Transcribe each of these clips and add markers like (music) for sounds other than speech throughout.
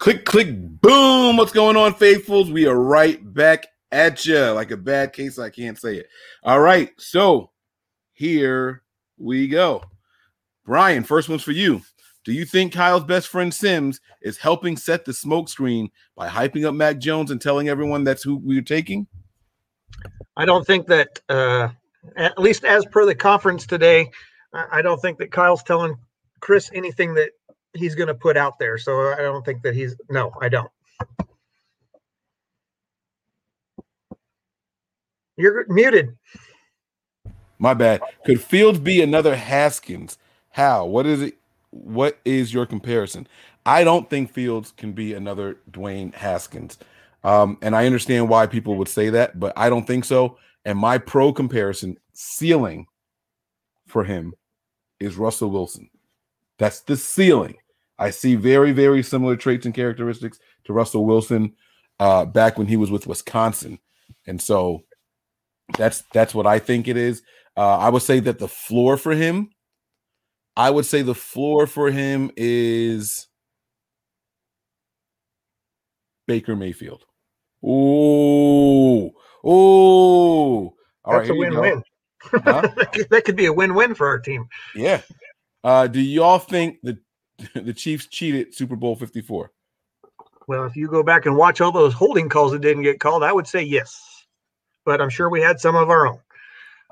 Click, click, boom. What's going on, faithfuls? We are right back at you like a bad case. I can't say it. All right. So here we go. Brian, first one's for you. Do you think Kyle's best friend Simms is helping set the smokescreen by hyping up Mac Jones and telling everyone that's who we're taking? I don't think that, uh, at least as per the conference today, I don't think that Kyle's telling Chris anything that he's going to put out there. So I don't think that he's, no, I don't. You're muted. My bad. Could Fields be another Haskins? How? What is it? What is your comparison? I don't think Fields can be another Dwayne Haskins. Um, and I understand why people would say that, but I don't think so. And my pro comparison ceiling for him is Russell Wilson. That's the ceiling. I see very, very similar traits and characteristics to Russell Wilson uh, back when he was with Wisconsin. And so that's that's what I think it is. Uh, I would say that the floor for him, I would say the floor for him is Baker Mayfield. Ooh, ooh. All That's right, a win-win. Huh? (laughs) that could be a win-win for our team. Yeah. Uh, do y'all think the (laughs) the Chiefs cheated Super Bowl 54? Well, if you go back and watch all those holding calls that didn't get called, I would say yes. But I'm sure we had some of our own.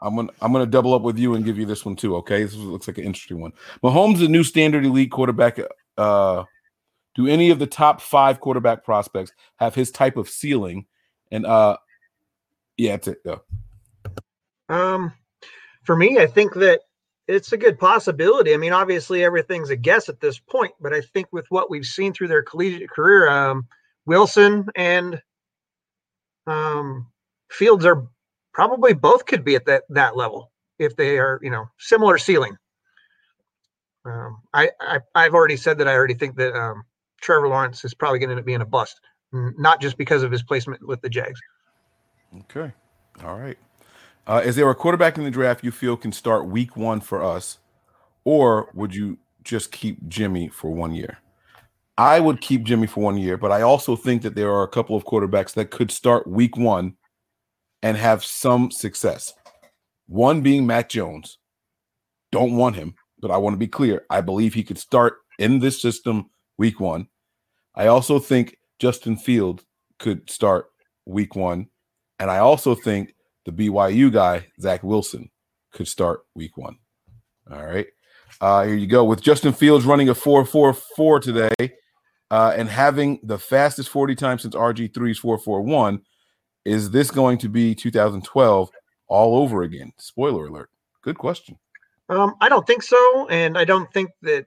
I'm gonna I'm gonna double up with you and give you this one too. Okay, this looks like an interesting one. Mahomes, the new standard elite quarterback. Uh, do any of the top five quarterback prospects have his type of ceiling? And uh, yeah, that's it. Go. Um, for me, I think that it's a good possibility. I mean, obviously everything's a guess at this point, but I think with what we've seen through their collegiate career, um, Wilson and um, Fields are probably both could be at that that level if they are, you know, similar ceiling. Um, I, I I've already said that I already think that um, Trevor Lawrence is probably going to end up being a bust, not just because of his placement with the Jags. Okay, all right. Uh, is there a quarterback in the draft you feel can start week one for us, or would you just keep Jimmy for one year? I would keep Jimmy for one year, but I also think that there are a couple of quarterbacks that could start week one and have some success. One being Mac Jones. Don't want him, but I want to be clear. I believe he could start in this system week one. I also think Justin Field could start week one. And I also think the BYU guy, Zach Wilson, could start week one. All right. Uh, here you go. With Justin Fields running a 4 4 4 today uh, and having the fastest 40 times since RG3's 4 4 1, is this going to be 2012 all over again? Spoiler alert. Good question. Um, I don't think so. And I don't think that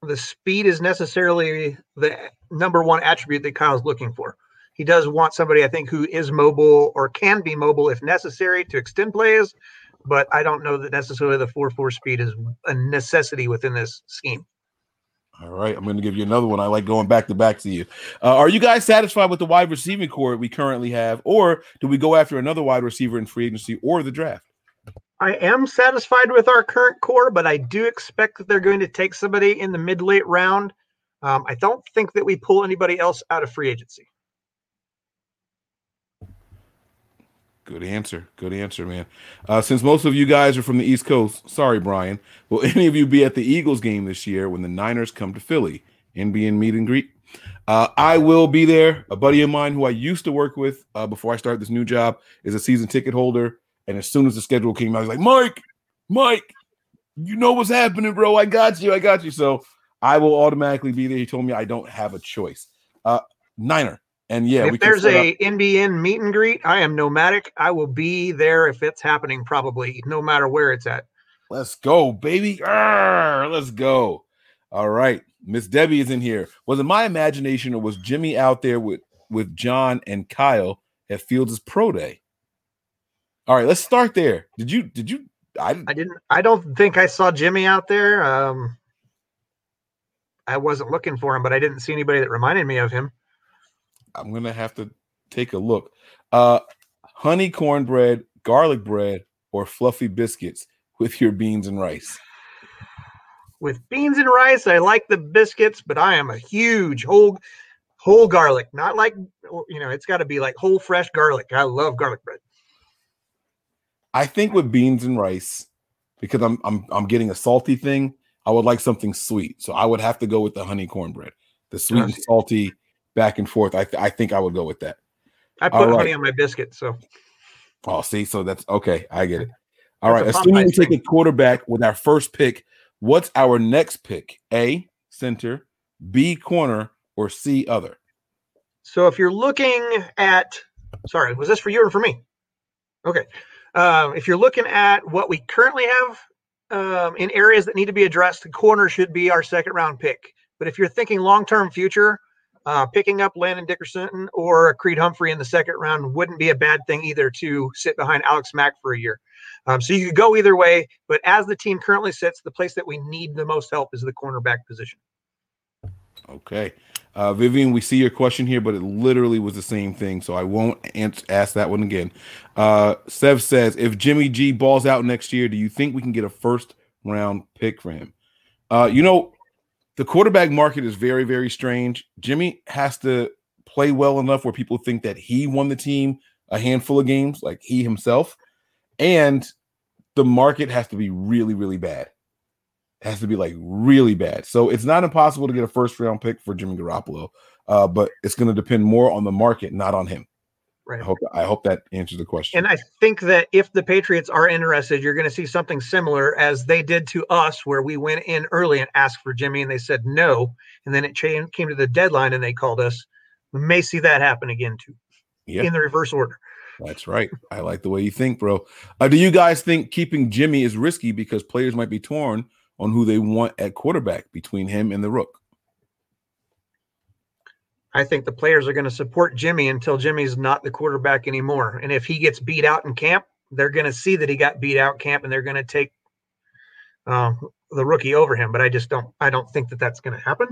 the speed is necessarily the number one attribute that Kyle's looking for. He does want somebody, I think, who is mobile or can be mobile if necessary to extend plays. But I don't know that necessarily the 4 4 speed is a necessity within this scheme. All right, I'm going to give you another one. I like going back to back to you. Uh, are you guys satisfied with the wide receiving core we currently have, or do we go after another wide receiver in free agency or the draft? I am satisfied with our current core, but I do expect that they're going to take somebody in the mid late round. Um, I don't think that we pull anybody else out of free agency. Good answer. Good answer, man. Uh, since most of you guys are from the East Coast, sorry, Brian. Will (laughs) any of you be at the Eagles game this year when the Niners come to Philly? NBN meet and greet. Uh, I will be there. A buddy of mine who I used to work with uh, before I started this new job is a season ticket holder. And as soon as the schedule came out, was like, Mike, Mike, you know what's happening, bro. I got you. I got you. So I will automatically be there. He told me I don't have a choice. Uh, Niner, and yeah, if there's a up. NBN meet and greet, I am nomadic. I will be there if it's happening, probably no matter where it's at. Let's go, baby. Arr, let's go. All right. Miss Debbie is in here. Was it my imagination or was Jimmy out there with, with John and Kyle at Fields' pro day? All right, let's start there. Did you did you I, I didn't I don't think I saw Jimmy out there. Um I wasn't looking for him, but I didn't see anybody that reminded me of him. I'm gonna have to take a look. Uh, honey cornbread, garlic bread, or fluffy biscuits with your beans and rice. with beans and rice. I like the biscuits, but I am a huge whole whole garlic, not like you know, it's got to be like whole fresh garlic. I love garlic bread. I think with beans and rice, because I'm I'm I'm getting a salty thing, I would like something sweet. So I would have to go with the honey cornbread, the sweet and salty back and forth. I th- I think I would go with that. I put honey on my biscuit, so. Oh, see, so that's okay. I get it. All that's right. Assuming we take a quarterback with our first pick, what's our next pick? A center, B corner, or C other? So if you're looking at, sorry, was this for you or for me? Okay. Um, if you're looking at what we currently have um, in areas that need to be addressed, the corner should be our second round pick. But if you're thinking long term future, uh, picking up Landon Dickerson or Creed Humphrey in the second round wouldn't be a bad thing either to sit behind Alex Mack for a year. Um, so you could go either way. But as the team currently sits, the place that we need the most help is the cornerback position. Okay. Uh, Vivian, we see your question here, but it literally was the same thing, so I won't ask that one again. Uh, Sev says, if Jimmy G balls out next year, do you think we can get a first round pick for him? Uh, you know, the quarterback market is very, very strange. Jimmy has to play well enough where people think that he won the team a handful of games, like he himself, and the market has to be really, really bad It has to be like really bad. So it's not impossible to get a first round pick for Jimmy Garoppolo, uh, but it's going to depend more on the market, not on him. Right. I hope I hope that answers the question. And I think that if the Patriots are interested, you're going to see something similar as they did to us, where we went in early and asked for Jimmy, and they said no, and then it came came to the deadline and they called us. We may see that happen again too, yeah. in the reverse order. That's right. I like the way you think, bro. Uh, do you guys think keeping Jimmy is risky because players might be torn on who they want at quarterback between him and the Rook? I think the players are going to support Jimmy until Jimmy's not the quarterback anymore. And if he gets beat out in camp, they're going to see that he got beat out camp, and they're going to take uh, the rookie over him. But I just don't. I don't think that that's going to happen.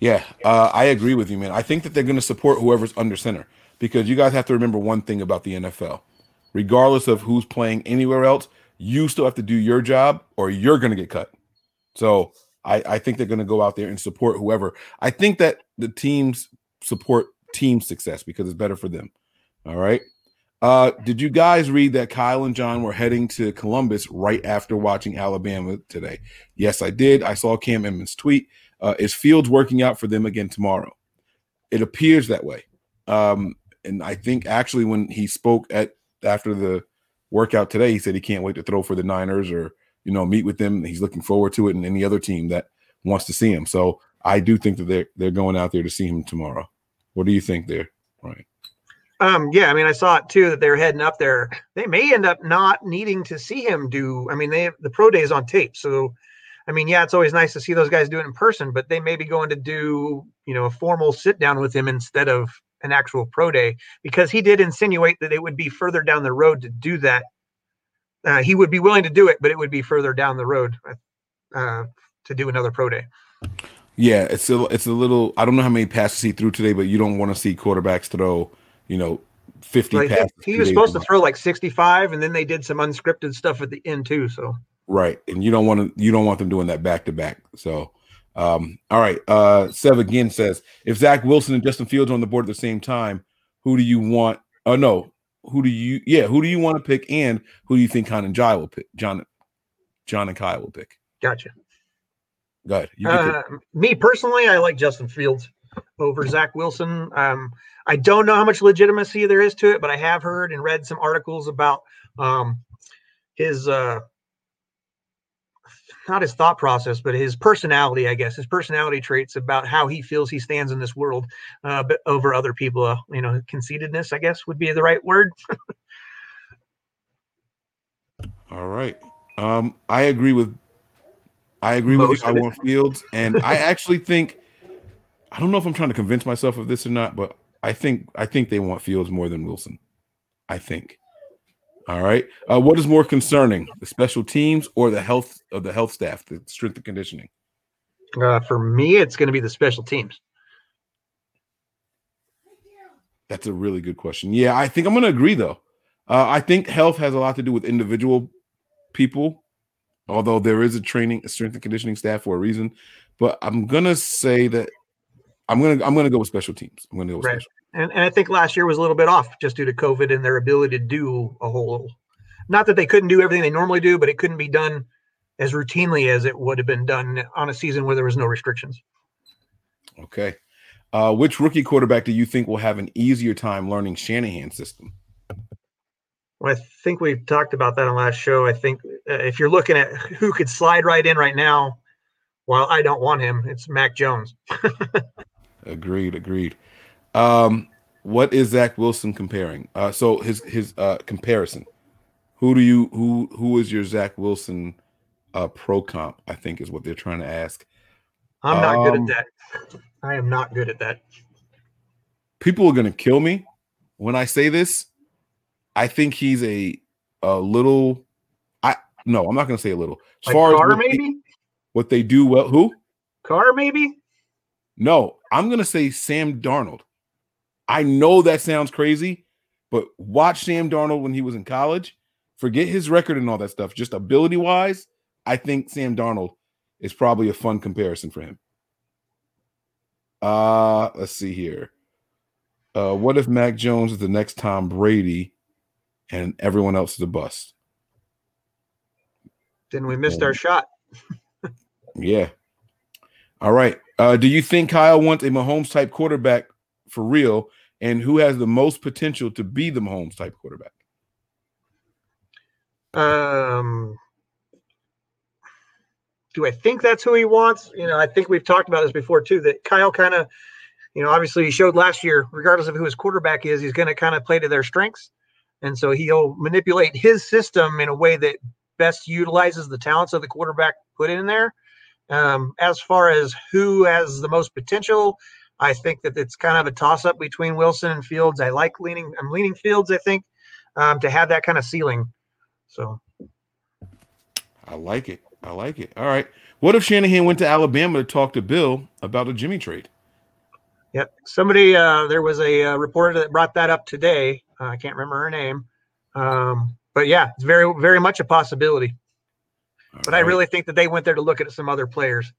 yeah, uh, I agree with you, man. I think that they're going to support whoever's under center because you guys have to remember one thing about the NFL. Regardless of who's playing anywhere else, you still have to do your job or you're going to get cut. So I, I think they're going to go out there and support whoever. I think that the teams support team success because it's better for them. All right. Uh, did you guys read that Kyle and John were heading to Columbus right after watching Alabama today? Yes, I did. I saw Cam Inman tweet. Uh, is Fields working out for them again tomorrow? It appears that way. Um, and I think actually when he spoke at after the workout today. He said he can't wait to throw for the Niners or you know meet with them. He's looking forward to it, and any other team that wants to see him. So I do think that they're they're going out there to see him tomorrow. What do you think there, Right. Um, yeah, I mean, I saw it too that they're heading up there. They may end up not needing to see him do. I mean, they the pro day is on tape, so I mean, yeah, it's always nice to see those guys do it in person, but they may be going to do you know a formal sit down with him instead of an actual pro day because he did insinuate that it would be further down the road to do that. Uh, he would be willing to do it, but it would be further down the road uh, to do another pro day. Yeah, it's a it's a little. I don't know how many passes he threw today, but you don't want to see quarterbacks throw, you know, fifty like passes. He, he was supposed to throw like sixty-five, and then they did some unscripted stuff at the end too. So right, and you don't want to you don't want them doing that back to back. So um, all right. Uh, Sev again says if Zach Wilson and Justin Fields are on the board at the same time, who do you want? Oh no, who do you? Yeah, who do you want to pick, and who do you think Con and Jai will pick? John, John and Kai will pick. Gotcha. Good. Uh, me personally, I like Justin Fields over Zach Wilson. Um, I don't know how much legitimacy there is to it, but I have heard and read some articles about um, his uh, not his thought process, but his personality, I guess, his personality traits about how he feels he stands in this world, uh, but over other people. Uh, you know, conceitedness, I guess, would be the right word. All right. Um, I agree with. I agree Most with you. I want Fields, and I actually think. I don't know if I'm trying to convince myself of this or not, but I think I think they want Fields more than Wilson. I think. All right. Uh, what is more concerning, the special teams or the health of the health staff, the strength and conditioning? Uh, for me, it's going to be the special teams. That's a really good question. Yeah, I think I'm going to agree though. Uh, I think health has a lot to do with individual people although there is a training, a strength and conditioning staff for a reason. But I'm gonna say that I'm gonna I'm gonna go with special teams. I'm gonna go with Right. special. And, and I think last year was a little bit off just due to COVID and their ability to do a whole. Not that they couldn't do everything they normally do, but it couldn't be done as routinely as it would have been done on a season where there was no restrictions. Okay. Uh, which rookie quarterback do you think will have an easier time learning Shanahan's system? Well, I think we've talked about that on last show. I think uh, if you're looking at who could slide right in right now, well, I don't want him, it's Mac Jones. (laughs) Agreed. Agreed. Um, what is Zach Wilson comparing? Uh, so his his uh, comparison. Who do you who who is your Zach Wilson uh, pro comp? I think is what they're trying to ask. I'm not good Um, at that. I am not good at that. People are gonna kill me when I say this. I think he's a a little. I no, I'm not gonna say a little. As Like far Carr, as what they, maybe? what they do well, who? Carr maybe? No, I'm gonna say Sam Darnold. I know that sounds crazy, but watch Sam Darnold when he was in college. Forget his record and all that stuff. Just ability wise, I think Sam Darnold is probably a fun comparison for him. Uh, let's see here. Uh, what if Mac Jones is the next Tom Brady and everyone else is a bust? Then we missed our shot. (laughs) Yeah. All right. Uh, do you think Kyle wants a Mahomes type quarterback for real? And who has the most potential to be the Mahomes type quarterback? Um, do I think that's who he wants? You know, I think we've talked about this before too. That Kyle kind of, you know, obviously he showed last year, regardless of who his quarterback is, he's going to kind of play to their strengths, and so he'll manipulate his system in a way that best utilizes the talents of the quarterback put in there. Um, as far as who has the most potential, I think that it's kind of a toss up between Wilson and Fields. I like leaning, I'm leaning Fields. I think um, to have that kind of ceiling. So I like it. I like it. All right. What if Shanahan went to Alabama to talk to Bill about a Jimmy trade? Yep. Somebody, uh, there was a uh, reporter that brought that up today. Uh, I can't remember her name. Um, but yeah, it's very, very much a possibility. But I really think that they went there to look at some other players.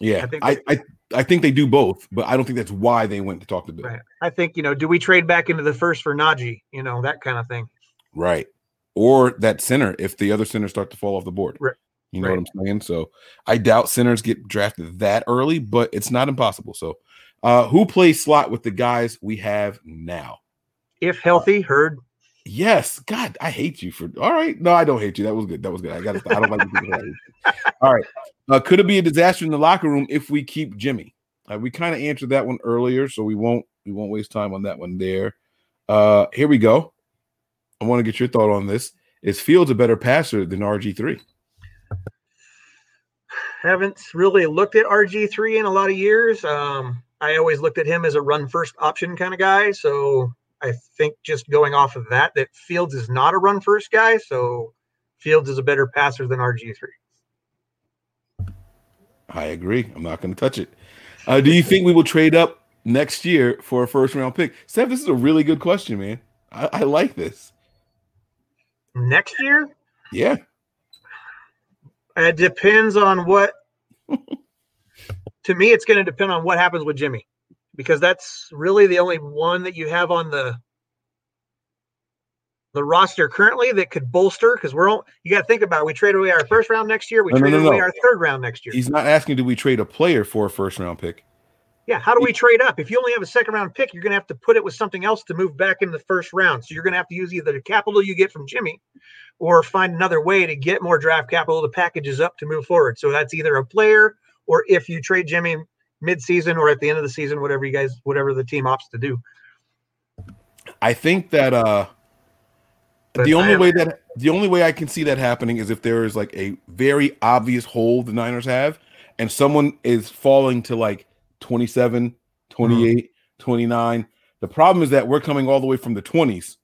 Yeah, I think I, I, I think they do both, but I don't think that's why they went to talk to Bill. Right. I think, you know, do we trade back into the first for Najee? You know, that kind of thing. Right. Or that center if the other centers start to fall off the board. Right. You know Right. what I'm saying? So I doubt centers get drafted that early, but it's not impossible. So uh who plays slot with the guys we have now? If healthy, Hurd. Yes. God, I hate you for all right. No, I don't hate you. That was good. That was good. I got I don't like. All right. Uh, could it be a disaster in the locker room if we keep Jimmy? Uh, we kind of answered that one earlier, so we won't we won't waste time on that one there. Uh here we go. I want to get your thought on this. Is Fields a better passer than RG3? Haven't really looked at RG3 in a lot of years. Um, I always looked at him as a run first option kind of guy. So I think just going off of that, that Fields is not a run first guy. So Fields is a better passer than RG3. I agree. I'm not going to touch it. Uh, do you think we will trade up next year for a first round pick? Steph, this is a really good question, man. I, I like this. Next year, Yeah. it depends on what. (laughs) to me, it's going to depend on what happens with Jimmy, because that's really the only one that you have on the the roster currently that could bolster. Because we're all you got to think about. It. We trade away our first round next year. We No, trade no, away no. our third round next year. He's not asking, do we trade a player for a first round pick? Yeah, how do we trade up? If you only have a second round pick, you're going to have to put it with something else to move back in the first round. So you're going to have to use either the capital you get from Jimmy or find another way to get more draft capital to packages up to move forward. So that's either a player or if you trade Jimmy mid-season or at the end of the season, whatever you guys, whatever the team opts to do. I think that uh But the only way that the only way I can see that happening is if there is like a very obvious hole the Niners have and someone is falling to like 27, 28, 29. The problem is that we're coming all the way from the 20s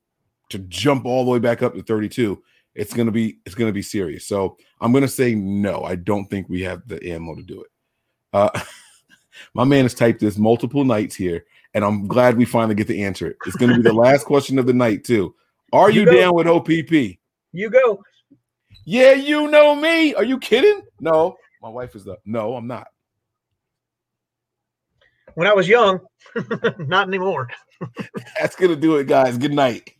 to jump all the way back up to 32. It's going to be it's going to be serious. So, I'm going to say no. I don't think we have the ammo to do it. Uh (laughs) My man has typed this multiple nights here, and I'm glad we finally get to answer it. It's going to be the (laughs) last question of the night, too. Are you, you down with OPP? You go. Yeah, you know me. Are you kidding? No, my wife is the no, I'm not. When I was young, (laughs) not anymore. (laughs) That's going to do it, guys. Good night.